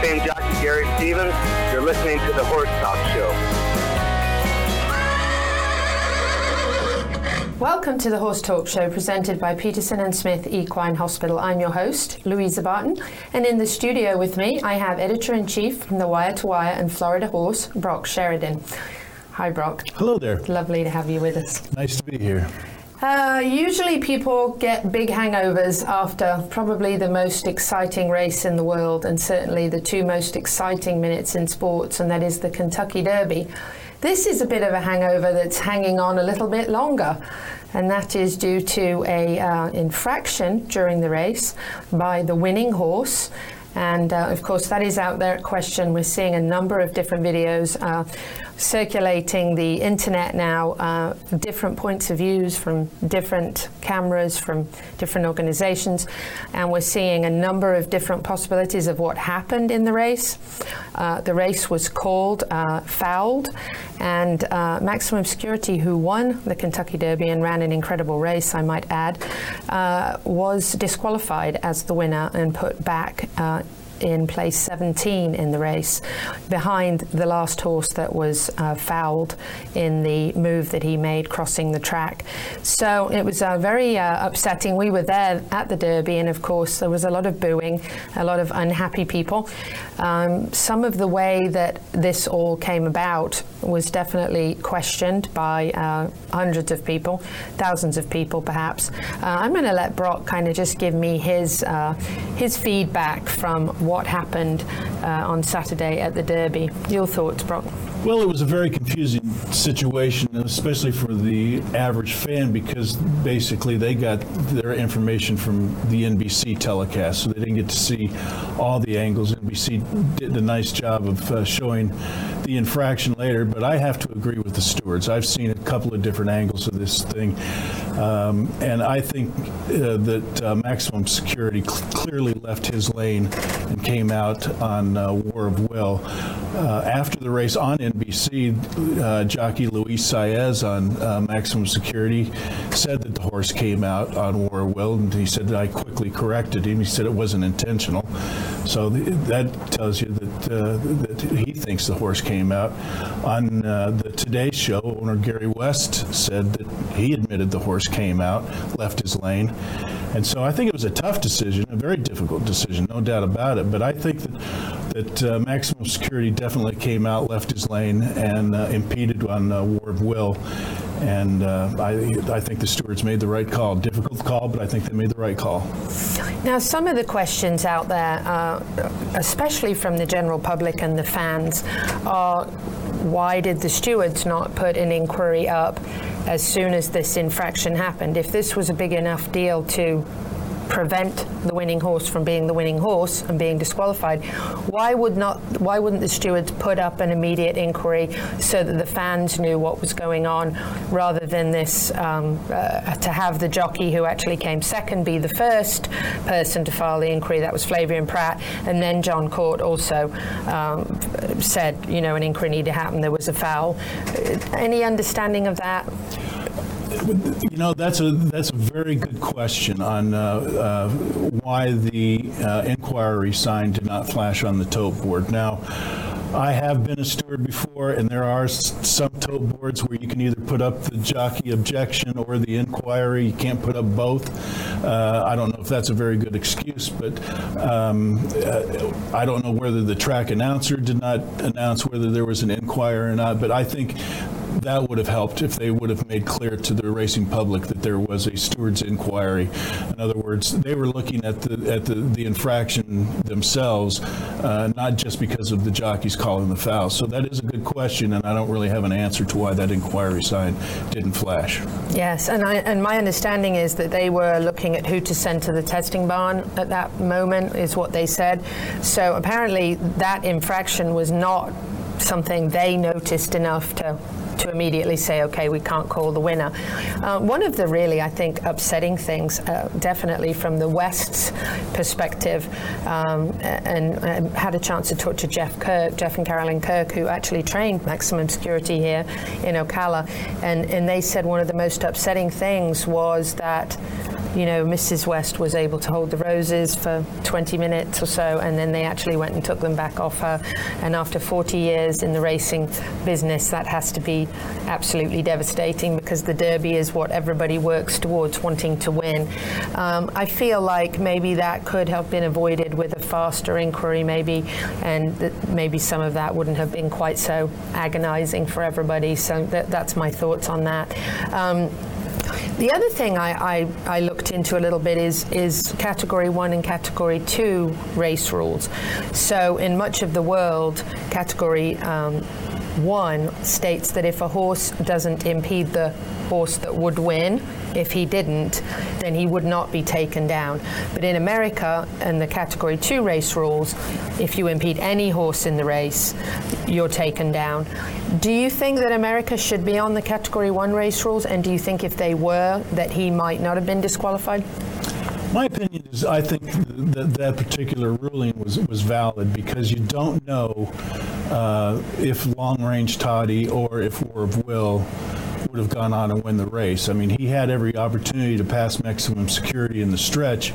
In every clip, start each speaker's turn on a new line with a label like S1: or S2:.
S1: Fame jockey Gary Stevens. You're listening to the Horse Talk Show.
S2: Welcome to the Horse Talk Show presented by Peterson and Smith Equine Hospital. I'm your host, Louisa Barton, and in the studio with me I have editor in chief from the Wire to Wire and Florida Horse, Brock Sheridan. Hi, Brock.
S3: Hello there.
S2: Lovely to have you with us.
S3: Nice to be here.
S2: Uh, usually, people get big hangovers after probably the most exciting race in the world, and certainly the two most exciting minutes in sports, and that is the Kentucky Derby. This is a bit of a hangover that's hanging on a little bit longer, and that is due to a uh, infraction during the race by the winning horse. And uh, of course, that is out there at question. We're seeing a number of different videos uh, circulating the internet now, uh, different points of views from different cameras, from different organizations. And we're seeing a number of different possibilities of what happened in the race. Uh, the race was called uh, fouled, and uh, Maximum Security, who won the Kentucky Derby and ran an incredible race, I might add, was disqualified as the winner and put back in place 17 in the race, behind the last horse that was uh, fouled in the move that he made crossing the track. So it was uh, very uh, upsetting. We were there at the Derby, and of course, there was a lot of booing, a lot of unhappy people. Um, some of the way that this all came about was definitely questioned by uh, hundreds of people, thousands of people perhaps. Uh, I'm going to let Brock kind of just give me his, uh, his feedback from what happened uh, on Saturday at the Derby. Your thoughts, Brock?
S3: Well, it was a very confusing situation, especially for the average fan, because basically they got their information from the NBC telecast, so they didn't get to see all the angles. NBC did a nice job of uh, showing the infraction later, but I have to agree with the stewards. I've seen a couple of different angles of this thing, um, and I think uh, that uh, maximum security cl- clearly left his lane and came out on uh, War of Will. Uh, after the race on NBC, uh, jockey Luis Saez on uh, Maximum Security said that the horse came out on War of Will, and he said that I quickly corrected him. He said it wasn't intentional. So th- that tells you that, that he thinks the horse came out. On the Today Show, owner Gary West said that he admitted the horse came out, left his lane. And so I think it was a tough decision, a very difficult decision, no doubt about it. But I think that, that uh, maximum security definitely came out, left his lane, and uh, impeded on uh, War of Will. And uh, I, I think the stewards made the right call. Difficult call, but I think they made the right call.
S2: Now, some of the questions out there, uh, especially from the general public and the fans, are why did the stewards not put an inquiry up as soon as this infraction happened? If this was a big enough deal to prevent the winning horse from being the winning horse and being disqualified, why would not? Why wouldn't the stewards put up an immediate inquiry so that the fans knew what was going on, rather than this um, uh, to have the jockey who actually came second be the first person to file the inquiry? That was Flavien Prat, and then Jon Court also um, said, you know, an inquiry needed to happen. There was a foul. Any understanding of that?
S3: You know, that's a that's a very good question on uh, uh, why the uh, inquiry sign did not flash on the tote board. Now, I have been a steward before, and there are some tote boards where you can either put up the jockey objection or the inquiry. You can't put up both. Uh, I don't know if that's a very good excuse, but um, uh, I don't know whether the track announcer did not announce whether there was an inquiry or not. But I think that would have helped if they would have made clear to the racing public that there was a steward's inquiry. In other words, they were looking at the at the, the infraction themselves, uh, not just because of the jockeys calling the foul. So that is a good question, and I don't really have an answer to why that inquiry sign didn't flash.
S2: Yes, and I, and my understanding is that they were looking at who to send to the testing barn at that moment, is what they said. So apparently, that infraction was not something they noticed enough to to immediately say, okay, we can't call the winner. Uh, one of the really, I think, upsetting things, uh, definitely from the West's perspective, um, and I had a chance to talk to Jeff Kirk, Jeff and Carolyn Kirk, who actually trained maximum security here in Ocala, and, and they said one of the most upsetting things was that you know, Mrs. West was able to hold the roses for 20 minutes or so, and then they actually went and took them back off her. And after 40 years in the racing business, that has to be absolutely devastating because the Derby is what everybody works towards wanting to win. Um, I feel like maybe that could have been avoided with a faster inquiry, maybe, and maybe some of that wouldn't have been quite so agonizing for everybody. So that, that's my thoughts on that. Um, the other thing I, I, I, looked into a little bit is, is category one and category two race rules. So, in much of the world, category um, one states that if a horse doesn't impede the horse that would win, if he didn't, then he would not be taken down. But in America and the category two race rules, if you impede any horse in the race, you're taken down. Do you think that America should be on the category one race rules? And do you think if they were, that he might not have been disqualified?
S3: My opinion is I think that that particular ruling was, was valid because you don't know uh, if long range toddy or if War of Will would have gone on and win the race. I mean, he had every opportunity to pass maximum security in the stretch,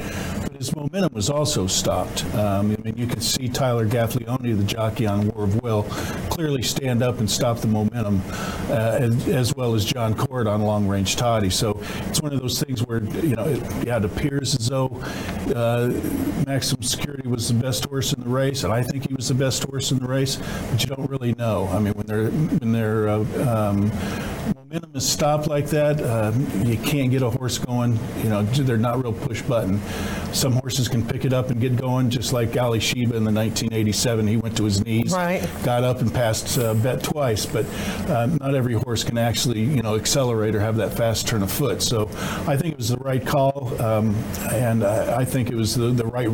S3: his momentum was also stopped. Um, I mean, you can see Tyler Gaffalione, the jockey on War of Will, clearly stand up and stop the momentum, uh, as, as, well as Jon Court on Long Range Toddy. So it's one of those things where, you know, it, yeah, it appears as though uh, Maximum Security was the best horse in the race, and I think he was the best horse in the race, but you don't really know. I mean, when they're, when they're uh, um, momentum is stopped like that, uh, you can't get a horse going. You know, they're not real push button. Some horses can pick it up and get going, just like Alysheba in the 1987. He went to his knees,
S2: right.
S3: got up and passed uh, bet twice, but uh, not every horse can actually, you know, accelerate or have that fast turn of foot. So I think it was the right call, um, and I, I think it was the, the right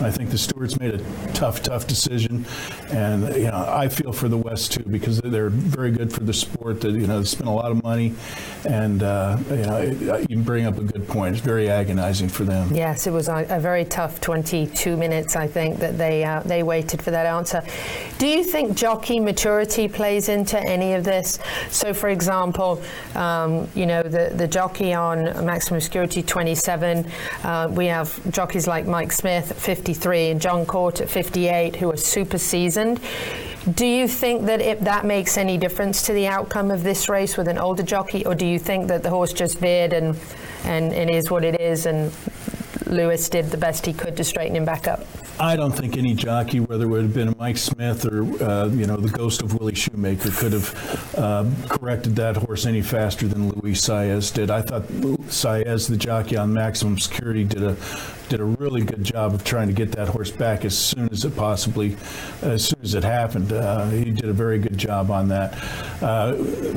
S3: I think the stewards made a tough, tough decision, and you know I feel for the West too because they're very good for the sport. That you know they spend a lot of money, and uh, you know you bring up a good point. It's very agonizing for them.
S2: Yes, it was a, a very tough 22 minutes. I think that they uh, they waited for that answer. Do you think jockey maturity plays into any of this? So, for example, um, you know the the jockey on maximum security 27. Uh, we have jockeys like Mike Smith at 53 and Jon Court at 58 who are super seasoned. Do you think that it, that makes any difference to the outcome of this race with an older jockey, or do you think that the horse just veered and, and it is what it is and Lewis did the best he could to straighten him back up?
S3: I don't think any jockey, whether it would have been Mike Smith or uh, you know the ghost of Willie Shoemaker, could have uh, corrected that horse any faster than Luis Saez did. I thought Saez, the jockey on Maximum Security, did a did a really good job of trying to get that horse back as soon as it possibly, as soon as it happened. Uh, he did a very good job on that. Uh,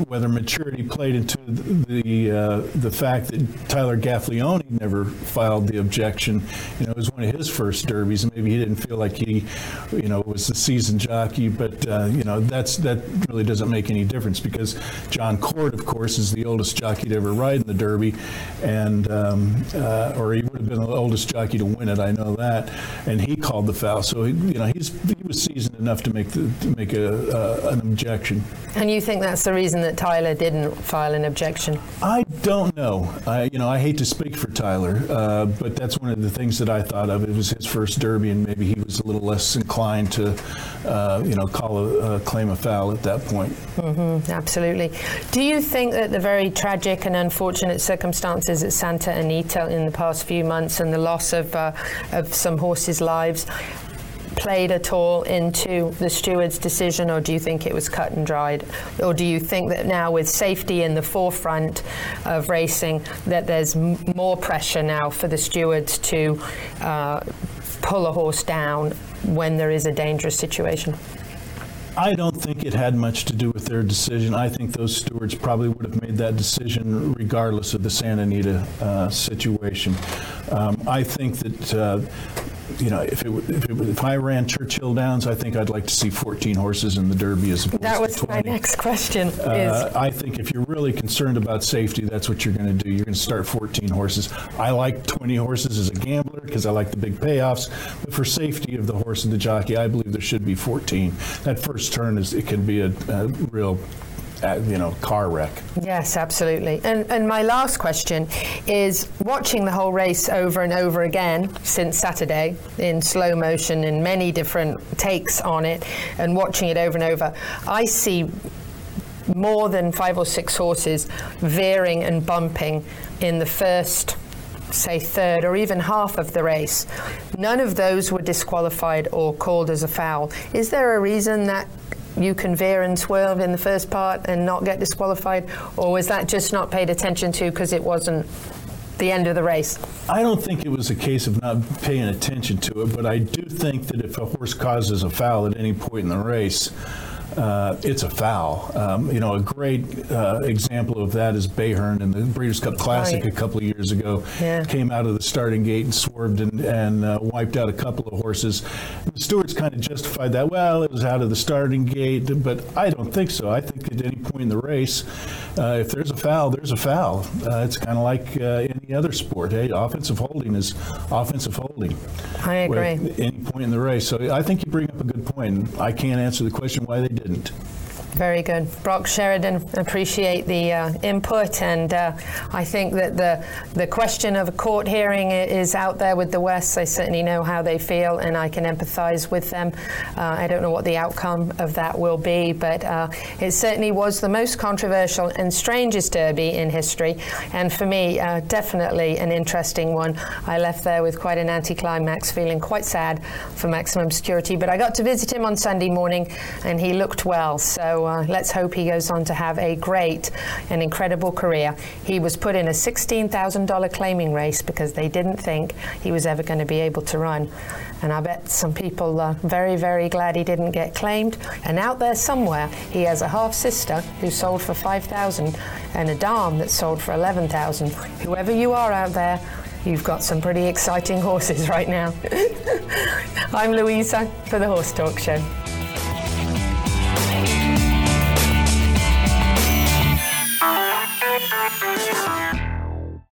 S3: whether maturity played into the uh, the fact that Tyler Gaffalione never filed the objection, you know, it was one of his first derbies, and maybe he didn't feel like he, you know, was the seasoned jockey. But uh, you know, that's that really doesn't make any difference because Jon Court, of course, is the oldest jockey to ever ride in the Derby, and um, uh, or he would have been the oldest jockey to win it. I know that, and he called the foul. So he, you know, he's he was seasoned enough to make the to make a uh, an objection.
S2: And you think that's the reason that Tyler didn't file an objection?
S3: I don't know. I you know I hate to speak for Tyler, uh, but that's one of the things that I thought of. It was his first Derby, and maybe he was a little less inclined to, uh, you know, call a, a, claim a foul at that point.
S2: Mm-hmm, absolutely. Do you think that the very tragic and unfortunate circumstances at Santa Anita in the past few months and the loss of uh, of some horses' lives played at all into the steward's decision, or do you think it was cut and dried? Or do you think that now, with safety in the forefront of racing, that there's m- more pressure now for the stewards to uh, pull a horse down when there is a dangerous situation?
S3: I don't think it had much to do with their decision. I think those stewards probably would have made that decision regardless of the Santa Anita uh, situation. Um, I think that uh, you know, if it, if, it, if I ran Churchill Downs, I think I'd like to see 14 horses in the Derby as opposed
S2: that was
S3: to 20.
S2: my next question.
S3: Uh, I think if you're really concerned about safety, that's what you're going to do. You're going to start 14 horses. I like 20 horses as a gambler because I like the big payoffs. But for safety of the horse and the jockey, I believe there should be 14. That first turn is it can be a, a real you know, car wreck.
S2: Yes, absolutely. And, and my last question is watching the whole race over and over again since Saturday in slow motion in many different takes on it and watching it over and over, I see more than five or six horses veering and bumping in the first say third or even half of the race. None of those were disqualified or called as a foul. Is there a reason that you can veer and swerve in the first part and not get disqualified, or was that just not paid attention to because it wasn't the end of the race?
S3: I don't think it was a case of not paying attention to it, but I do think that if a horse causes a foul at any point in the race, uh, it's a foul. Um, you know, a great uh, example of that is Bayern in the Breeders' Cup Classic
S2: Right.
S3: a couple of years ago.
S2: Yeah.
S3: Came out of the starting gate and swerved and, and uh, wiped out a couple of horses. The stewards kind of justified that. Well, it was out of the starting gate, but I don't think so. I think at any point in the race, uh, if there's a foul, there's a foul. Uh, it's kind of like uh, any other sport. Hey, offensive holding is offensive holding.
S2: I agree.
S3: At any point in the race. So I think you bring up a good point. I can't answer the question why they didn't.
S2: Very good. Brock Sheridan, appreciate the uh, input, and uh, I think that the the question of a court hearing is out there with the West. I certainly know how they feel, and I can empathise with them. Uh, I don't know what the outcome of that will be, but uh, it certainly was the most controversial and strangest Derby in history, and for me, uh, definitely an interesting one. I left there with quite an anticlimax, feeling quite sad for maximum security, but I got to visit him on Sunday morning, and he looked well. So uh, let's hope he goes on to have a great and incredible career. He was put in a $16,000 claiming race because they didn't think he was ever going to be able to run. And I bet some people are very, very glad he didn't get claimed. And out there somewhere, he has a half sister who sold for 5,000 and a dam that sold for 11,000. Whoever you are out there, you've got some pretty exciting horses right now. I'm Louisa for the Horse Talk Show.